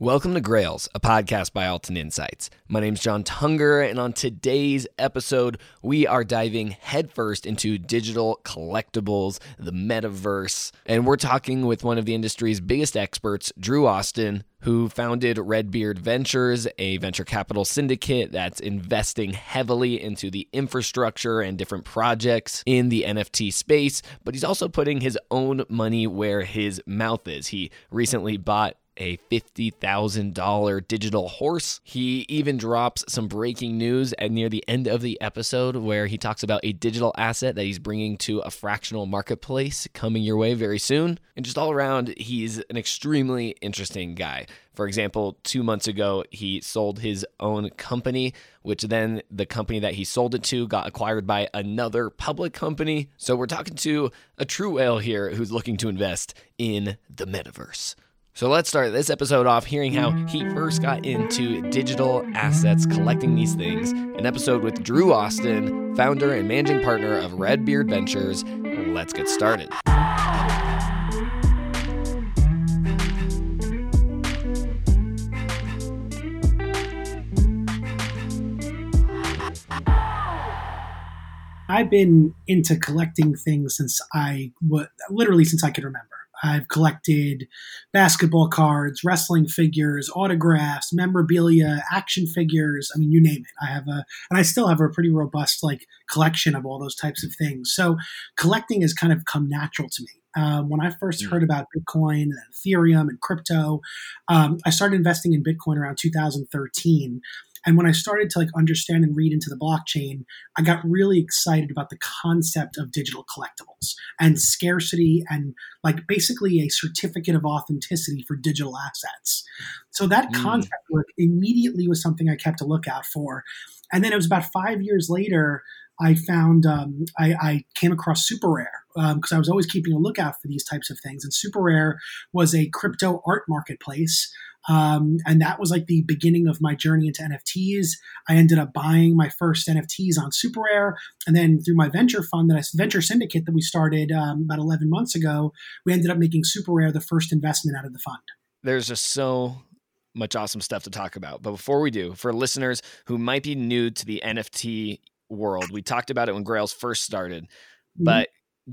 Welcome to Grails, a podcast by Alton Insights. My name is John Tunger, and on today's episode, we are diving headfirst into digital collectibles, the metaverse, and we're talking with one of the industry's biggest experts, Drew Austin, who founded Redbeard Ventures, a venture capital syndicate that's investing heavily into the infrastructure and different projects in the NFT space, but he's also putting his own money where his mouth is. He recently bought a $50,000 digital horse. He even drops some breaking news at near the end of the episode where he talks about a digital asset that he's bringing to a fractional marketplace coming your way very soon. And just all around, he's an extremely interesting guy. For example, two months ago, he sold his own company, which then the company that he sold it to got acquired by another public company. So we're talking to a true whale here who's looking to invest in the metaverse. So let's start this episode off hearing how he first got into digital assets, collecting these things. An episode with Drew Austin, founder and managing partner of Redbeard Ventures. Let's get started. I've been into collecting things since I literally since I could remember. I've collected basketball cards, wrestling figures, autographs, memorabilia, action figures. I mean, you name it. I have a, and I still have a pretty robust like collection of all those types of things. So collecting has kind of come natural to me. Um, when I first mm. heard about Bitcoin and Ethereum and crypto, um, I started investing in Bitcoin around 2013. And when I started to like understand and read into the blockchain, I got really excited about the concept of digital collectibles and scarcity and like basically a certificate of authenticity for digital assets. So that mm. concept work immediately was something I kept a lookout for. And then it was about five years later, I found um, I, I, came across Super Rare because um, I was always keeping a lookout for these types of things. And Super Rare was a crypto art marketplace um, and that was like the beginning of my journey into NFTs. I ended up buying my first NFTs on Super Rare. And then through my venture fund, that I, venture syndicate that we started um, about 11 months ago, we ended up making Super Rare the first investment out of the fund. There's just so much awesome stuff to talk about. But before we do, for listeners who might be new to the NFT world, we talked about it when Grails first started, mm-hmm. but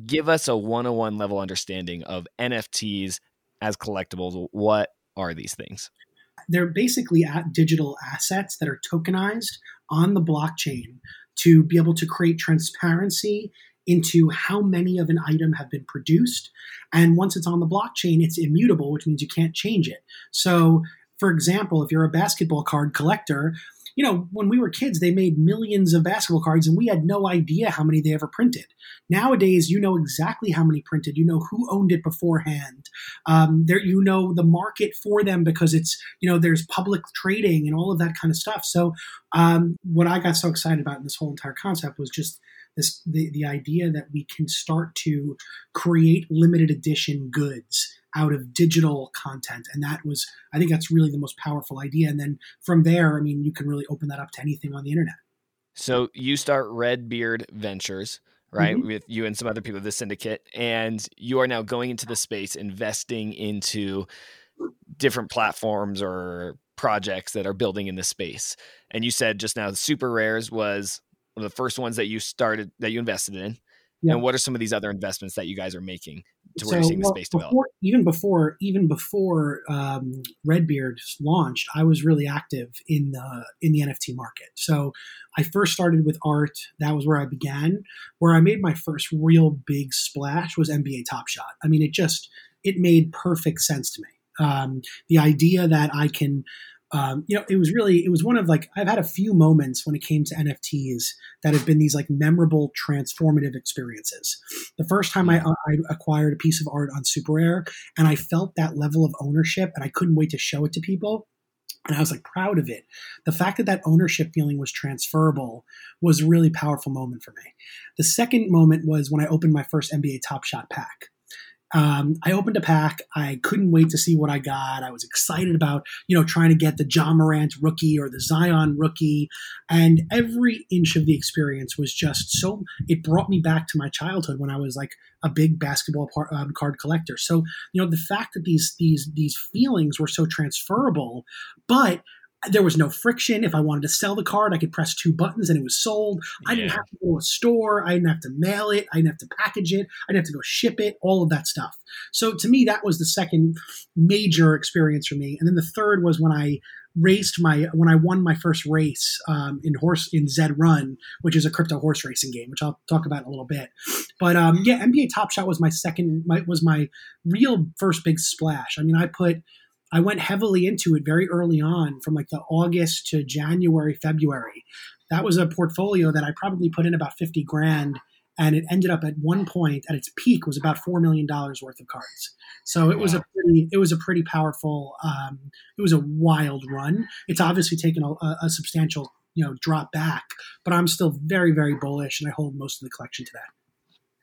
give us a 101 level understanding of NFTs as collectibles. What are these things? They're basically digital assets that are tokenized on the blockchain to be able to create transparency into how many of an item have been produced. And once it's on the blockchain, it's immutable, which means you can't change it. So, for example, if you're a basketball card collector, you know, when we were kids, they made millions of basketball cards and we had no idea how many they ever printed. Nowadays, you know exactly how many printed. You know who owned it beforehand. Um, there, you know the market for them because it's, you know, there's public trading and all of that kind of stuff. So, um, what I got so excited about in this whole entire concept was just this the, the idea that we can start to create limited edition goods out of digital content. And that was, I think that's really the most powerful idea. And then from there, I mean, you can really open that up to anything on the internet. So you start Redbeard Ventures, right? Mm-hmm. With you and some other people, of the syndicate, and you are now going into the space, investing into different platforms or projects that are building in the space. And you said just now, Super Rares was one of the first ones that you started that you invested in. Yeah. And what are some of these other investments that you guys are making to where so, you're seeing well, the space before, develop? Even before, even before um, Redbeard launched, I was really active in the in the NFT market. So I first started with art. That was where I began. Where I made my first real big splash was NBA Top Shot. I mean, it just it made perfect sense to me. Um, the idea that I can um, you know, it was really, it was one of like, I've had a few moments when it came to NFTs that have been these like memorable, transformative experiences. The first time I, I acquired a piece of art on Super Rare and I felt that level of ownership and I couldn't wait to show it to people. And I was like proud of it. The fact that that ownership feeling was transferable was a really powerful moment for me. The second moment was when I opened my first NBA Top Shot pack Um, I opened a pack. I couldn't wait to see what I got. I was excited about, you know, trying to get the Ja Morant rookie or the Zion rookie. And every inch of the experience was just so, it brought me back to my childhood when I was like a big basketball par, um, card collector. So, you know, the fact that these, these, these feelings were so transferable, but there was no friction. If I wanted to sell the card, I could press two buttons and it was sold. I didn't have to go to a store. I didn't have to mail it. I didn't have to package it. I didn't have to go ship it, all of that stuff. So to me, that was the second major experience for me. And then the third was when I raced my when I won my first race um, in horse in Zed Run, which is a crypto horse racing game, which I'll talk about in a little bit. But um, yeah, NBA Top Shot was my second my, was my real first big splash. I mean, I put I went heavily into it very early on from like the August to January, February. That was a portfolio that I probably put in about 50 grand and it ended up at one point at its peak was about four million dollars worth of cards. So it was a pretty it was a pretty powerful um, it was a wild run. It's obviously taken a, a, substantial you know drop back, but I'm still very very bullish and I hold most of the collection today.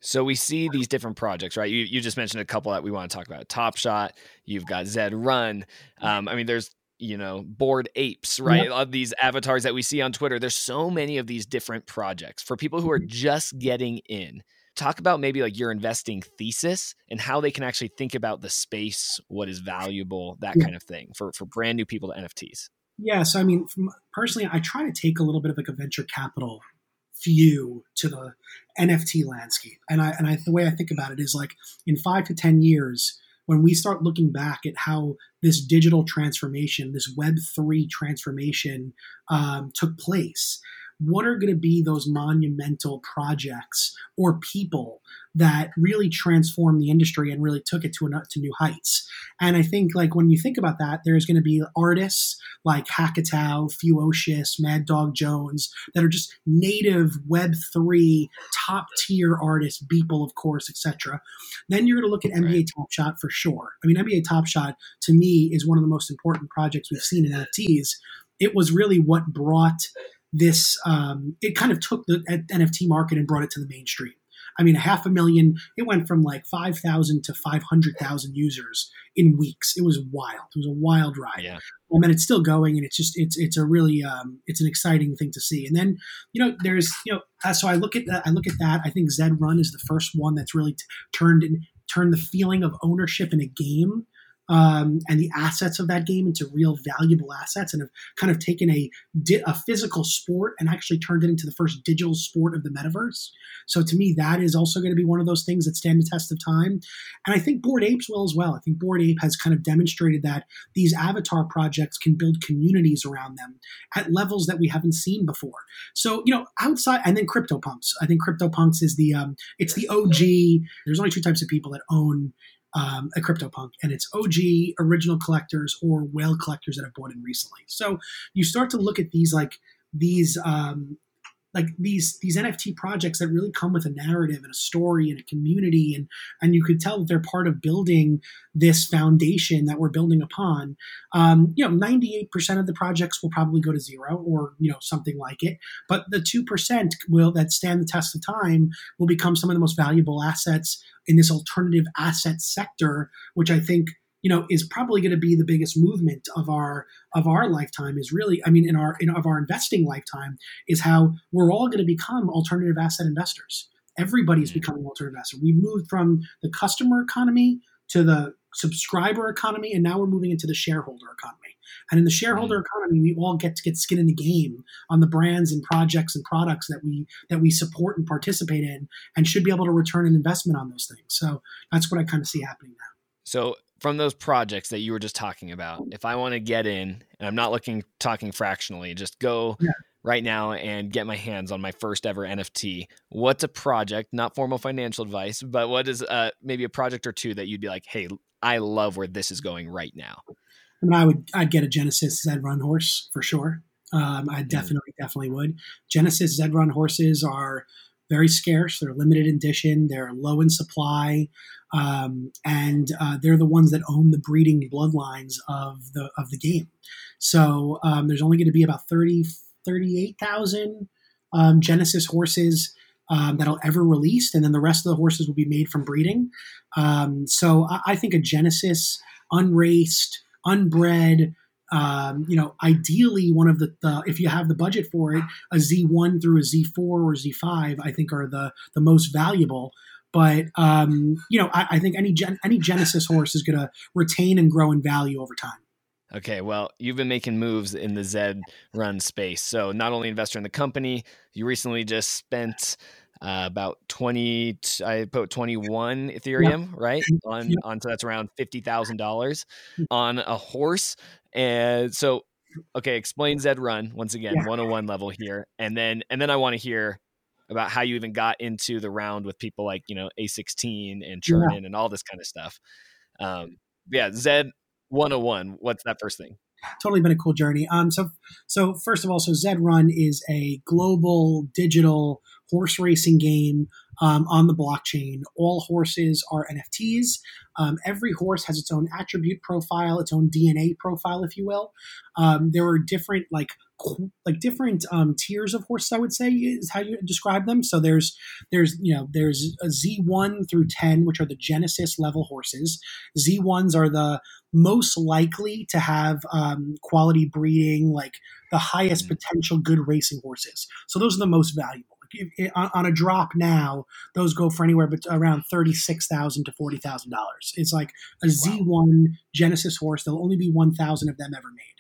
So we see these different projects, right? You you just mentioned a couple that we want to talk about. Top Shot, you've got Zed Run. Um, I mean, there's you know bored apes right yep. of these avatars that we see on twitter there's so many of these different projects for people who are mm-hmm. just getting in talk about maybe like your investing thesis and how they can actually think about the space what is valuable that yeah. kind of thing for for brand new people to nfts yeah so i mean from, personally i try to take a little bit of like a venture capital view to the NFT landscape. And I and I the way I think about it is like in five to ten years, when we start looking back at how this digital transformation, this Web three transformation um, took place, what are going to be those monumental projects or people that really transformed the industry and really took it to, an, to new heights. And I think like when you think about that, there's going to be artists like Hackatao, Fewocious, Mad Dog Jones that are just native Web3 top tier artists, Beeple, of course, etc. Then you're going to look at NBA Top Shot for sure. I mean, NBA Top Shot to me is one of the most important projects we've seen in NFTs. It was really what brought this um, it kind of took the NFT market and brought it to the mainstream. I mean, a half a million, it went from like 5,000 to 500,000 users in weeks. It was wild. It was a wild ride. Yeah. Um, and it's still going and it's just, it's, it's a really, um, it's an exciting thing to see. And then, you know, there's, you know, uh, so I look at that, I look at that. I think Zed Run is the first one that's really t- turned in, turned the feeling of ownership in a game um, and the assets of that game into real valuable assets and have kind of taken a, a physical sport and actually turned it into the first digital sport of the metaverse. So to me, that is also going to be one of those things that stand the test of time. And I think Bored Apes will as well. I think Bored Ape has kind of demonstrated that these avatar projects can build communities around them at levels that we haven't seen before. So, you know, outside, and then CryptoPunks. I think CryptoPunks is the, um, it's the OG. There's only two types of people that own um, a CryptoPunk, and it's OG original collectors or whale collectors that have bought in recently. So you start to look at these like these um, like these these NFT projects that really come with a narrative and a story and a community and and you could tell that they're part of building this foundation that we're building upon. Um, you know, ninety eight percent of the projects will probably go to zero or you know something like it, but the two percent will that stand the test of time will become some of the most valuable assets in this alternative asset sector, which I think you know is probably going to be the biggest movement of our of our lifetime is really i mean in our in of our investing lifetime is how we're all going to become alternative asset investors. Everybody's mm-hmm. becoming alternative investor we moved from the customer economy to the subscriber economy and now we're moving into the shareholder economy. And in the shareholder mm-hmm. economy we all get to get skin in the game on the brands and projects and products that we that we support and participate in and should be able to return an investment on those things. So that's what i kind of see happening now. So from those projects that you were just talking about, if I want to get in, and I'm not looking talking fractionally, just go yeah. right now and get my hands on my first ever NFT. What's a project, not formal financial advice, but what is uh, maybe a project or two that you'd be like, hey, I love where this is going right now? I mean, I would, I'd get a Genesis Zed Run horse for sure. Um, I definitely, definitely would. Genesis Zed Run horses are very scarce. They're limited edition. They're low in supply, um, and uh, they're the ones that own the breeding bloodlines of the of the game. So um, there's only going to be about 30, 38,000 um, Genesis horses. um, that'll ever released, and then the rest of the horses will be made from breeding. Um, so I, I, think a Genesis unraced, unbred. Um, you know, ideally, one of the, the, if you have the budget for it, a Z1 through a Z4 or Z5, I think are the the most valuable. But um, you know, I, I think any gen, any Genesis horse is going to retain and grow in value over time. Okay, well, you've been making moves in the Zed run space. So, not only investor in the company, you recently just spent uh, about 20 i put 21 ethereum yeah. right on yeah. on so that's around $50000 hmm. on a horse and so okay explain zed run once again yeah. 101 level here and then and then i want to hear about how you even got into the round with people like you know a16 and Chernin and all this kind of stuff um yeah zed 101 what's that first thing totally been a cool journey um so so first of all so zed run is a global digital horse racing game um, on the blockchain. All horses are NFTs. Um, every horse has its own attribute profile, its own DNA profile, if you will. Um, there are different like like different um, tiers of horses. I would say is how you describe them. So there's there's you know there's a Z1 through 10, which are the Genesis level horses. Z1s are the most likely to have um, quality breeding, like the highest mm. potential good racing horses. So those are the most valuable on a drop now, those go for anywhere but around thirty six thousand to forty thousand dollars. It's like a Z one Genesis horse. There'll only be one thousand of them ever made.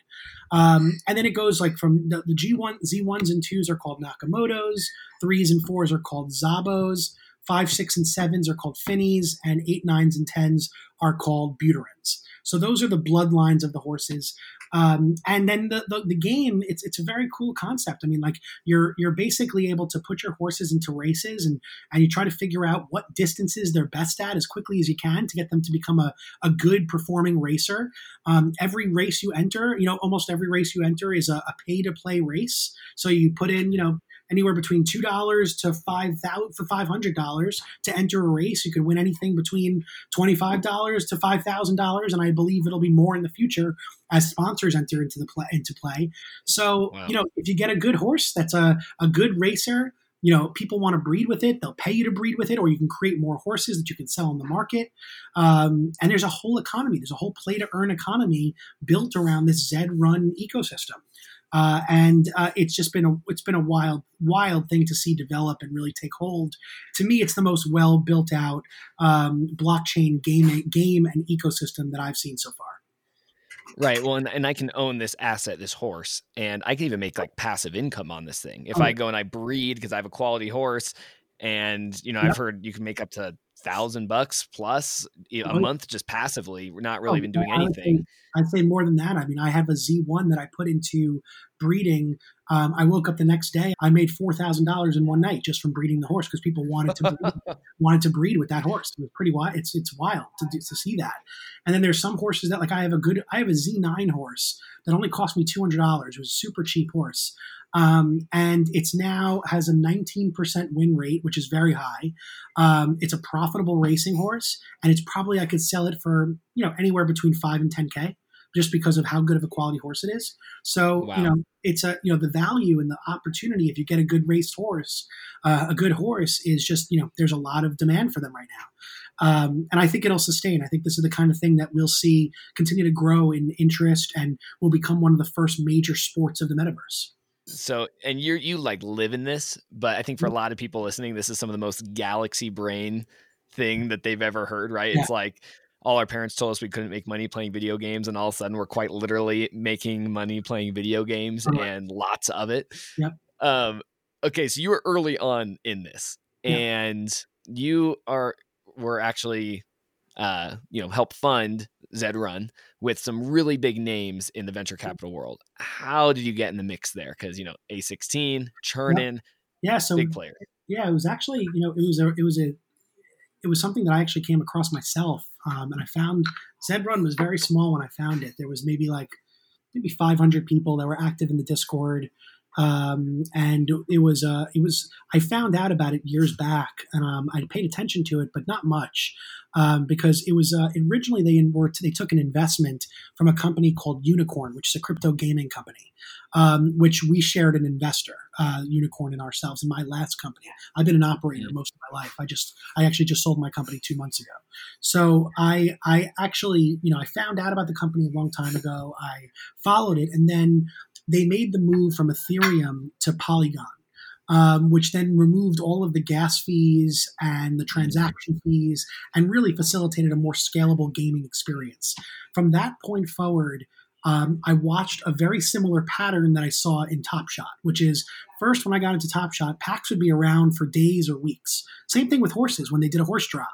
Um, and then it goes like from the, the G1, Z1s and 2s are called Nakamotos, 3s and 4s are called Szabos, 5, 6, and 7s are called Finnies, and eight, nines, and 10s are called Buterins. So those are the bloodlines of the horses. Um, and then the, the, the game, it's it's a very cool concept. I mean, like you're you're basically able to put your horses into races and and you try to figure out what distances they're best at as quickly as you can to get them to become a, a good performing racer. Um, every race you enter, you know, almost every race you enter is a, a pay to play race. So you put in, you know, anywhere between two dollars to five thousand for five hundred dollars to enter a race. You could win anything between twenty five dollars to five thousand dollars, and I believe it'll be more in the future as sponsors enter into the play into play. So wow. you know, if you get a good horse that's a a good racer. You know, people want to breed with it. They'll pay you to breed with it, or you can create more horses that you can sell on the market. Um, and there's a whole economy. There's a whole play to earn economy built around this Zed run ecosystem. Uh, and uh, it's just been a it's been a wild wild thing to see develop and really take hold. To me, it's the most well built out um, blockchain game game and ecosystem that I've seen so far. Right. Well, and, and I can own this asset, this horse, and I can even make like passive income on this thing. If oh. I go and I breed because I have a quality horse, and you know, yep. I've heard you can make up to thousand bucks plus a oh, month just passively. We're not really oh, even doing anything. I'd say more than that. I mean, I have a Z1 that I put into breeding. Um, I woke up the next day. I made four thousand dollars in one night just from breeding the horse because people wanted to breed, wanted to breed with that horse. It was pretty wild. It's it's wild to, to see that. And then there's some horses that like I have a good I have a Z9 horse that only cost me two hundred dollars. It was a super cheap horse. Um, and it's now has a 19% win rate, which is very high. Um, it's a profitable racing horse, and it's probably I could sell it for you know anywhere between five and 10k just because of how good of a quality horse it is. So wow. you know, it's a you know the value and the opportunity if you get a good raced horse, uh, a good horse is just you know there's a lot of demand for them right now. Um, and I think it'll sustain. I think this is the kind of thing that we'll see continue to grow in interest and will become one of the first major sports of the metaverse. So, and you you like live in this, but I think for a mm-hmm. lot of people listening, this is some of the most galaxy brain thing that they've ever heard. Right? Yeah. It's like all our parents told us we couldn't make money playing video games, and all of a sudden we're quite literally making money playing video games and lots of it. Yep. Um, okay, so you were early on in this, and you are were actually uh, you know, help fund Zed Run with some really big names in the venture capital world. How did you get in the mix there? Because you know, A16, Chernin, yeah, yeah so big player. Yeah, it was actually you know it was a it was a it was something that I actually came across myself, um, and I found Zed Run was very small when I found it. There was maybe like maybe 500 people that were active in the Discord. Um, and it was uh, it was I found out about it years back, and um, I paid attention to it, but not much um, because it was uh, originally they were they took an investment from a company called Unikrn, which is a crypto gaming company, um, which we shared an investor, uh, Unikrn, and ourselves in my last company. I've been an operator most of my life. I just I actually just sold my company two months ago, so I I actually you know I found out about the company a long time ago. I followed it, and then they made the move from Ethereum to Polygon. Um, which then removed all of the gas fees and the transaction fees and really facilitated a more scalable gaming experience. From that point forward, um, I watched a very similar pattern that I saw in Top Shot, which is first when I got into Top Shot, packs would be around for days or weeks. Same thing with horses when they did a horse drop.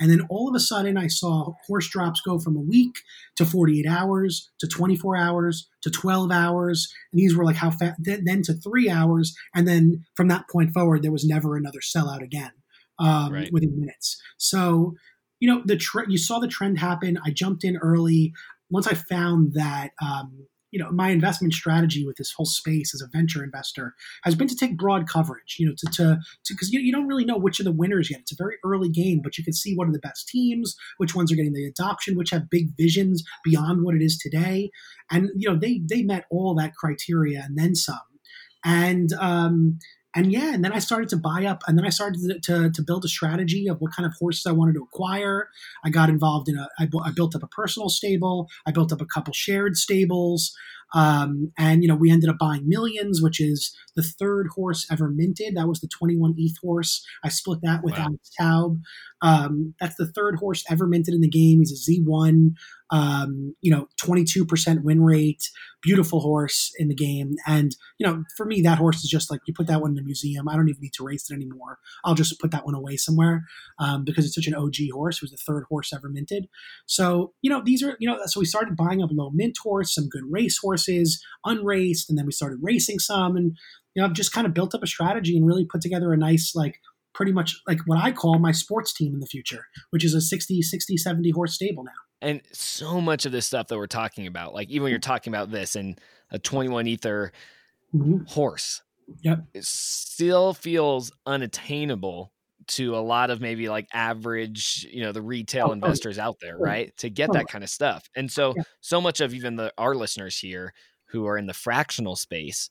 And then all of a sudden, I saw horse drops go from a week to 48 hours to 24 hours to 12 hours. And these were like how fast, then to three hours. And then from that point forward, there was never another sellout again um, right. within minutes. So, you know, the tre- you saw the trend happen. I jumped in early. Once I found that um, you know my investment strategy with this whole space as a venture investor has been to take broad coverage you know to to because you, you don't really know which are the winners yet. It's a very early game but you can see what are the best teams which ones are getting the adoption which have big visions beyond what it is today. And you know they they met all that criteria and then some. And um and yeah, and then I started to buy up, and then I started to, to, to, build a strategy of what kind of horses I wanted to acquire. I got involved in a, I, bu- I built up a personal stable. I built up a couple shared stables. Um, and you know, we ended up buying Millions, which is the third horse ever minted. That was the 21 ETH horse. I split that with wow. Alex Taub. Um, that's the third horse ever minted in the game. He's a Z1, um, you know, 22% win rate, beautiful horse in the game. And, you know, for me, that horse is just like you put that one in a museum. I don't even need to race it anymore. I'll just put that one away somewhere um, because it's such an OG horse. It was the third horse ever minted. So, you know, these are, you know, so we started buying up low mint horse, some good race horses, unraced, and then we started racing some. And, you know, I've just kind of built up a strategy and really put together a nice, like, pretty much like what I call my sports team in the future, which is a 60, 60, 70 horse stable now. And so much of this stuff that we're talking about, like even when you're talking about this and a 21 ether mm-hmm. horse, yep. it still feels unattainable to a lot of maybe like average, you know, the retail oh, investors oh, out there, right? To get oh, that kind of stuff. And so, yeah. so much of even the our listeners here who are in the fractional space,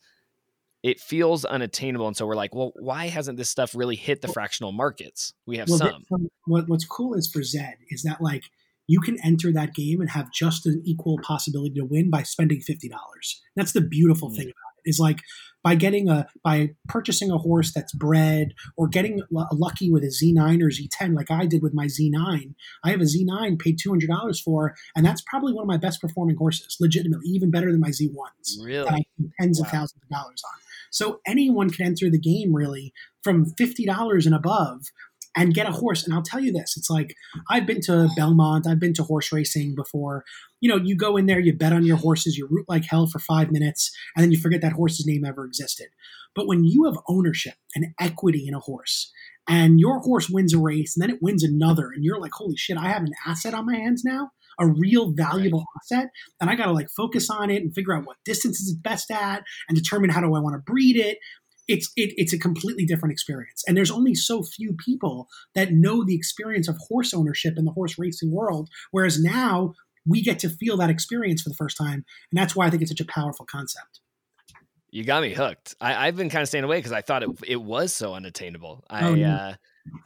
it feels unattainable. And so we're like, well, why hasn't this stuff really hit the fractional markets? We have well, some. What, what's cool is for Zed is that like you can enter that game and have just an equal possibility to win by spending $50. That's the beautiful mm-hmm. thing about it is like by getting a by purchasing a horse that's bred or getting l- lucky with a Z9 or Z10 like I did with my Z9. I have a Z9 paid $200 for and that's probably one of my best performing horses, legitimately even better than my Z1s. Really? tens wow. of thousands of dollars on. So anyone can enter the game really from $50 and above and get a horse. And I'll tell you this it's like I've been to Belmont, I've been to horse racing before. You know, you go in there, you bet on your horses, you root like hell for five minutes, and then you forget that horse's name ever existed. But when you have ownership and equity in a horse, and your horse wins a race and then it wins another, and you're like, holy shit, I have an asset on my hands now a real valuable right. asset and i got to like focus on it and figure out what distance is it best at and determine how do i want to breed it it's it, it's a completely different experience. And there's only so few people that know the experience of horse ownership in the horse racing world whereas now we get to feel that experience for the first time. And that's why i think it's such a powerful concept. You got me hooked. I, have been kind of staying away because i thought it, it was so unattainable. I oh, yeah. uh,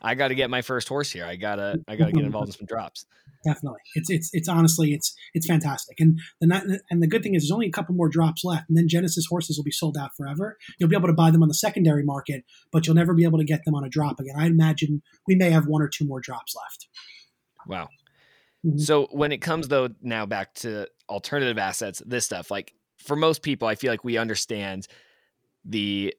i got to get my first horse here. I gotta i gotta get involved in some drops definitely. It's it's it's honestly it's it's fantastic. And the and the good thing is there's only a couple more drops left, and then Genesis horses will be sold out forever. You'll be able to buy them on the secondary market, but you'll never be able to get them on a drop again. I imagine we may have one or two more drops left. Wow. Mm-hmm. So when it comes though now back to alternative assets, this stuff like for most people, I feel like we understand the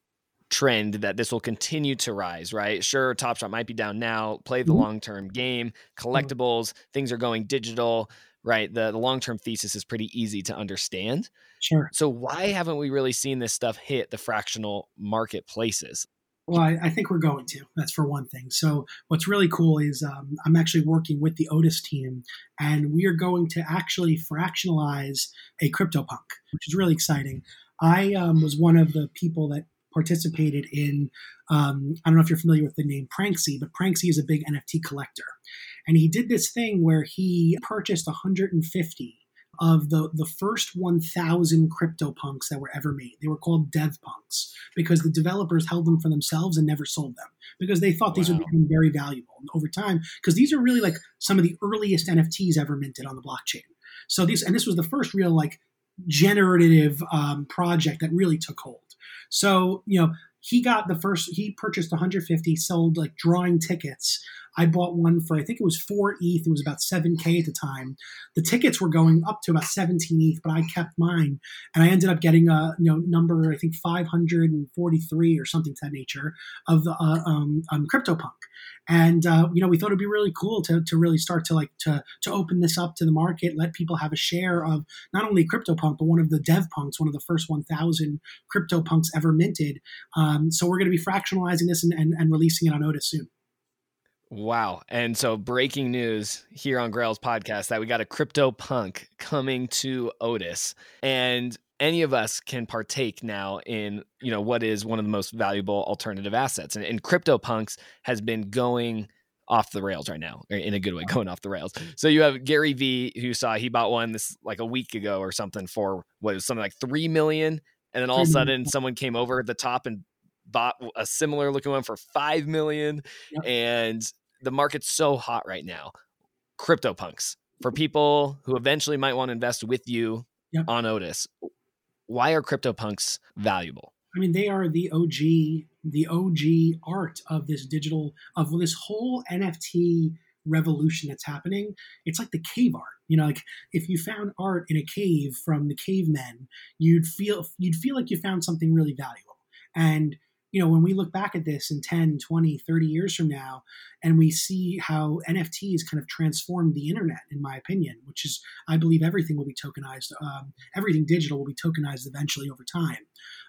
trend that this will continue to rise, right? Sure, Top Shot might be down now. Play the mm-hmm. long term game, mm-hmm. collectibles, mm-hmm. things are going digital, right? The, the long term thesis is pretty easy to understand. Sure. So, why haven't we really seen this stuff hit the fractional marketplaces? Well, I, I, think we're going to. That's for one thing. So, what's really cool is um, I'm actually working with the Otis team, and we are going to actually fractionalize a CryptoPunk, which is really exciting. I um, was one of the people that participated in. Um, I don't know if you're familiar with the name Pranksy, but Pranksy is a big NFT collector, and he did this thing where he purchased 150 of the, the first 1,000 CryptoPunks that were ever made. They were called DevPunks because the developers held them for themselves and never sold them because they thought wow. these would become very valuable and over time. Because these are really like some of the earliest NFTs ever minted on the blockchain. So these, and this was the first real like generative um, project that really took hold. So, you know, he got the first, he purchased 150, sold like drawing tickets I bought one for I think it was four ETH. It was about seven K at the time. The tickets were going up to about seventeen ETH, but I kept mine, and I ended up getting a you know number I think five hundred and forty three or something to that nature of the uh, um, um, CryptoPunk. And uh, you know we thought it'd be really cool to, to really start to like to to open this up to the market, let people have a share of not only CryptoPunk but one of the dev punks, one of the first one thousand CryptoPunks ever minted. Um, so we're going to be fractionalizing this and, and, and releasing it on Otis soon. Wow. And so breaking news here on Grail's podcast that we got a crypto punk coming to Otis. And any of us can partake now in, you know, what is one of the most valuable alternative assets. And, and crypto punks has been going off the rails right now, in a good way, going off the rails. So you have Gary V who saw he bought one this like a week ago or something for what was something like three million. And then all of a sudden someone came over the top and bought a similar looking one for five million. Yep. And the market's so hot right now. CryptoPunks for mm-hmm. people who eventually might want to invest with you yep. on Otis. Why are CryptoPunks valuable? I mean, they are the OG, the OG art of this digital, of this whole NFT revolution that's happening. It's like the cave art. You know, like if you found art in a cave from the cavemen, you'd feel you'd feel like you found something really valuable. And you know, when we look back at this in 10, 20, 30 years from now, and we see how NFTs kind of transformed the internet, in my opinion, which is, I believe everything will be tokenized, um, everything digital will be tokenized eventually over time.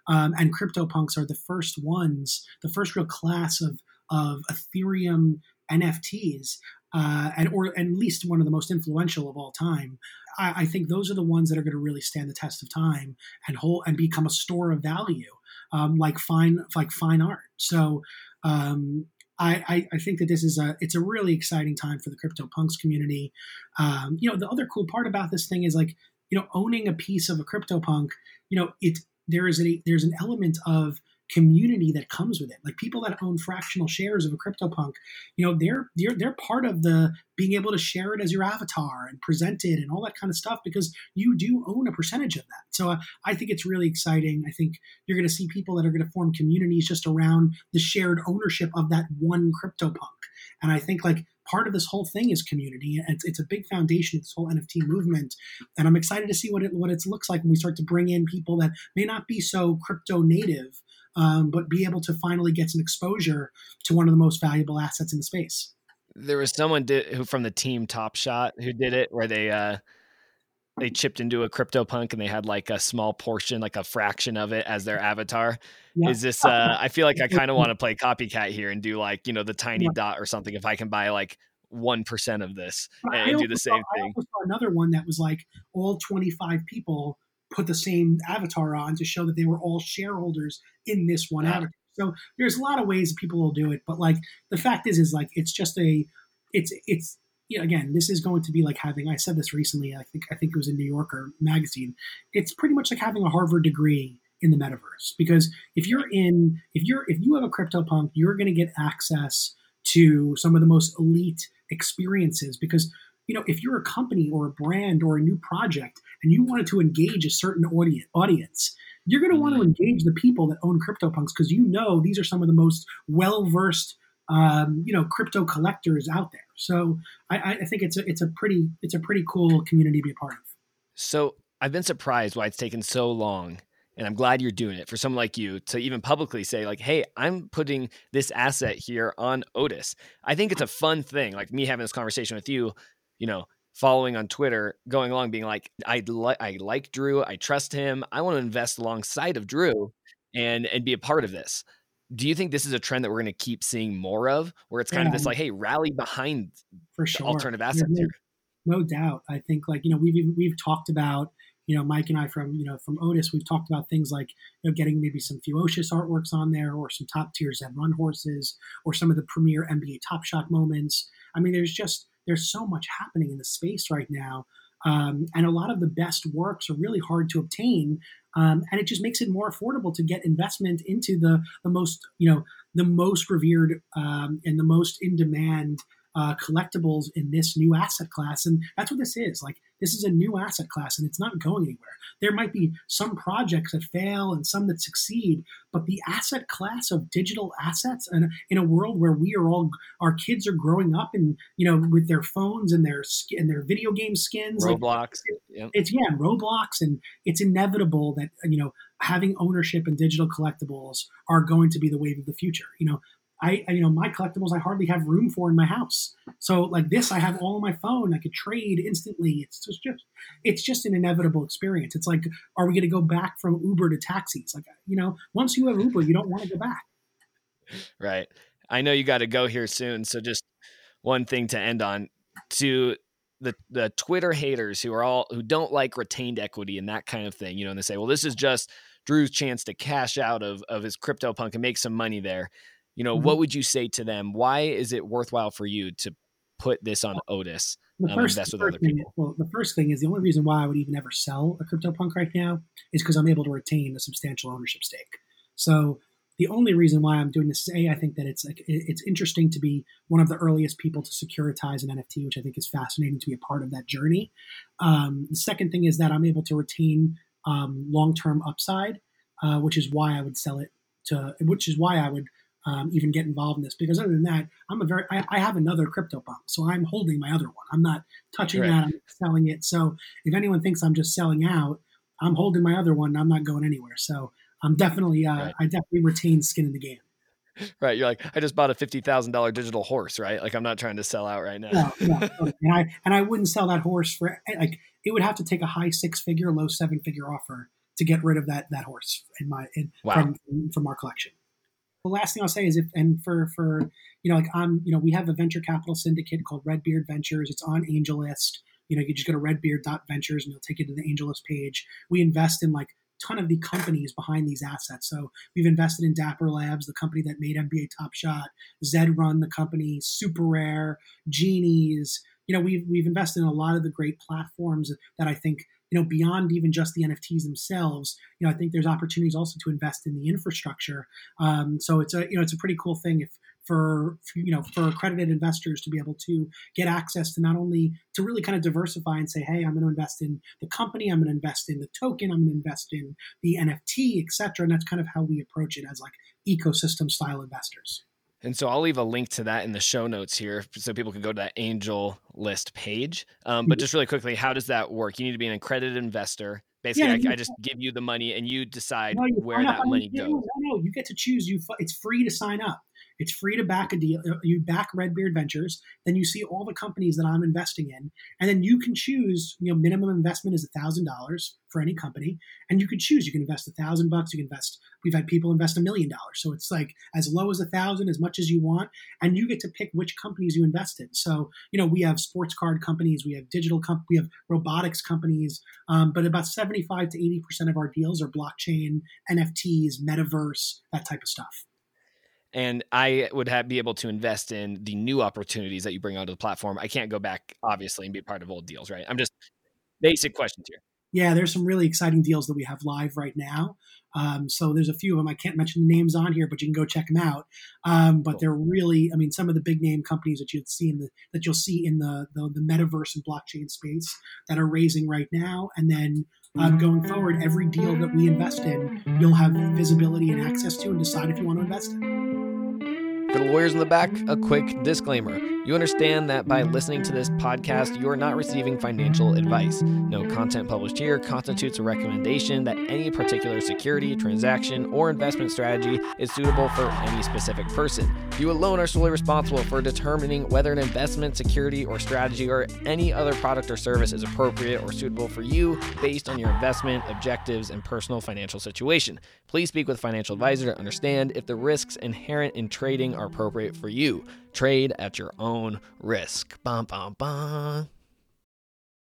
Um, and CryptoPunks are the first ones, the first real class of, of Ethereum NFTs, uh, and or at least one of the most influential of all time. I, I think those are the ones that are going to really stand the test of time and hold and become a store of value um, like fine like fine art. So um, I, I, think that this is a it's a really exciting time for the crypto punks community. Um, you know, the other cool part about this thing is like you know owning a piece of a crypto punk. You know, it there is a there's an element of community that comes with it. Like people that own fractional shares of a CryptoPunk, you know, they're they're they're part of the being able to share it as your avatar and present it and all that kind of stuff because you do own a percentage of that. So uh, I think it's really exciting. I think you're going to see people that are going to form communities just around the shared ownership of that one CryptoPunk. And I think like part of this whole thing is community. It's, it's a big foundation of this whole NFT movement. And I'm excited to see what it what it looks like when we start to bring in people that may not be so crypto native, um, but be able to finally get some exposure to one of the most valuable assets in the space. There was someone did, who from the team Top Shot who did it where they uh, they chipped into a crypto punk and they had like a small portion, like a fraction of it as their avatar. Yeah. Is this uh I feel like I kind of want to play copycat here and do like, you know, the tiny yeah. dot or something if I can buy like one percent of this and, do the same saw, thing. I saw another one that was like all 25 people put the same avatar on to show that they were all shareholders in this one yeah. avatar. So there's a lot of ways people will do it, but like the fact is, is like it's just a, it's it's you know, again, this is going to be like having. I said this recently. I think I think it was in New Yorker magazine. It's pretty much like having a Harvard degree in the metaverse because if you're in, if you're if you have a CryptoPunk, you're going to get access to some of the most elite experiences because you know if you're a company or a brand or a new project and you wanted to engage a certain audience audience you're going to want to mm-hmm. engage the people that own CryptoPunks because you know these are some of the most well versed um, you know crypto collectors out there. So I, I think it's a it's a pretty it's a pretty cool community to be a part of. So I've been surprised why it's taken so long and i'm glad you're doing it for someone like you to even publicly say like hey i'm putting this asset here on otis i think it's a fun thing like me having this conversation with you you know following on twitter going along being like i, li- I like drew i trust him i want to invest alongside of drew and and be a part of this. Do you think this is a trend that we're going to keep seeing more of where it's kind yeah, of this like hey rally behind for sure. alternative assets no, here no doubt. I think like you know we've we've talked about you know, Mike and I from you know from Otis, we've talked about things like you know getting maybe some Fewocious artworks on there, or some top tier Zed Run horses, or some of the premier NBA Top Shot moments. I mean, there's just there's so much happening in the space right now. Um, and a lot of the best works are really hard to obtain um, and it just makes it more affordable to get investment into the the most you know the most revered um, and the most in demand uh, collectibles in this new asset class. And that's what this is. Like, this is a new asset class and it's not going anywhere. There might be some projects that fail and some that succeed, but the asset class of digital assets and in a world where we are all, our kids are growing up and, you know, with their phones and their, and their video game skins. Roblox. Like, yep. It's, yeah, Roblox. And it's inevitable that, you know, having ownership in digital collectibles are going to be the wave of the future. You know, I, you know, my collectibles I hardly have room for in my house. So like this, I have all on my phone. I could trade instantly. It's just, just it's just an inevitable experience. It's like, are we going to go back from Uber to taxis? Like, you know, once you have Uber, you don't want to go back. Right. I know you got to go here soon. So just one thing to end on to the the Twitter haters who are all who don't like retained equity and that kind of thing, you know, and they say, well, this is just Drew's chance to cash out of of his CryptoPunk and make some money there you know, mm-hmm. what would you say to them? Why is it worthwhile for you to put this on Otis? The um, first, invest with other thing, people? Well, the first thing is the only reason why I would even ever sell a CryptoPunk right now is because I'm able to retain a substantial ownership stake. So the only reason why I'm doing this is a I think that it's like it's interesting to be one of the earliest people to securitize an NFT, which I think is fascinating to be a part of that journey. Um, the second thing is that I'm able to retain um, long term upside, uh, which is why I would sell it to, which is why I would um, even get involved in this because other than that, I'm a very I, I, have another CryptoPunk, so I'm holding my other one. I'm not touching right. that. I'm selling it. So if anyone thinks I'm just selling out, I'm holding my other one. I'm not going anywhere. So I'm definitely uh, right. I definitely retain skin in the game. Right, you're like I just bought a fifty thousand dollar digital horse, right? Like I'm not trying to sell out right now. No, no, and I and I wouldn't sell that horse for like it would have to take a high six figure, low seven figure offer to get rid of that that horse in my in, wow. from from our collection the last thing I'll say is if and for for you know like I'm you know we have a venture capital syndicate called Redbeard Ventures. It's on AngelList. You know you just go to redbeard.ventures and you'll take you to the AngelList page. We invest in like ton of the companies behind these assets. So we've invested in Dapper Labs, the company that made NBA Top Shot, Zed Run, the company, Super Rare, Genies. You know, we've we've invested in a lot of the great platforms that I think you know, beyond even just the NFTs themselves, you know, I think there's opportunities also to invest in the infrastructure. Um, so it's a, you know, it's a pretty cool thing if for, for, you know for accredited investors to be able to get access to not only to really kind of diversify and say hey i'm going to invest in the company i'm going to invest in the token i'm going to invest in the nft etc and that's kind of how we approach it as like ecosystem style investors and so I'll leave a link to that in the show notes here so people can go to that angel list page. Um, but mm-hmm. just really quickly, how does that work? You need to be an accredited investor. Basically, yeah, I, I, just give you the money and you decide no, you where that money goes. No, no, you get to choose. You, it's free to sign up. It's free to back a deal. Uh, you back Redbeard Ventures, then you see all the companies that I'm investing in, and then you can choose. You know, minimum investment is a thousand dollars for any company, and you can choose. You can invest a thousand bucks. You can invest. We've had people invest a million dollars, so it's like as low as a thousand, as much as you want, and you get to pick which companies you invest in. So you know, we have sports card companies, we have digital comp, we have robotics companies, um, but about seventy-five to eighty percent of our deals are blockchain, NFTs, metaverse, that type of stuff and I would have, be able to invest in the new opportunities that you bring onto the platform. I can't go back, obviously, and be part of old deals, right? I'm just basic questions here. Yeah, there's some really exciting deals that we have live right now. Um, so there's a few of them. I can't mention the names on here, but you can go check them out. Um, but cool. they're really, I mean, some of the big name companies that you'll see in the that you'll see in the the, the metaverse and blockchain space that are raising right now, and then um, going forward, every deal that we invest in, you'll have visibility and access to, and decide if you want to invest in. For the lawyers in the back, a quick disclaimer. You understand that by listening to this podcast, you are not receiving financial advice. No content published here constitutes a recommendation that any particular security, transaction, or investment strategy is suitable for any specific person. You alone are solely responsible for determining whether an investment, security, or strategy or any other product or service is appropriate or suitable for you based on your investment, objectives, and personal financial situation. Please speak with a financial advisor to understand if the risks inherent in trading are appropriate for you. Trade at your own risk. Bum, bum, bum.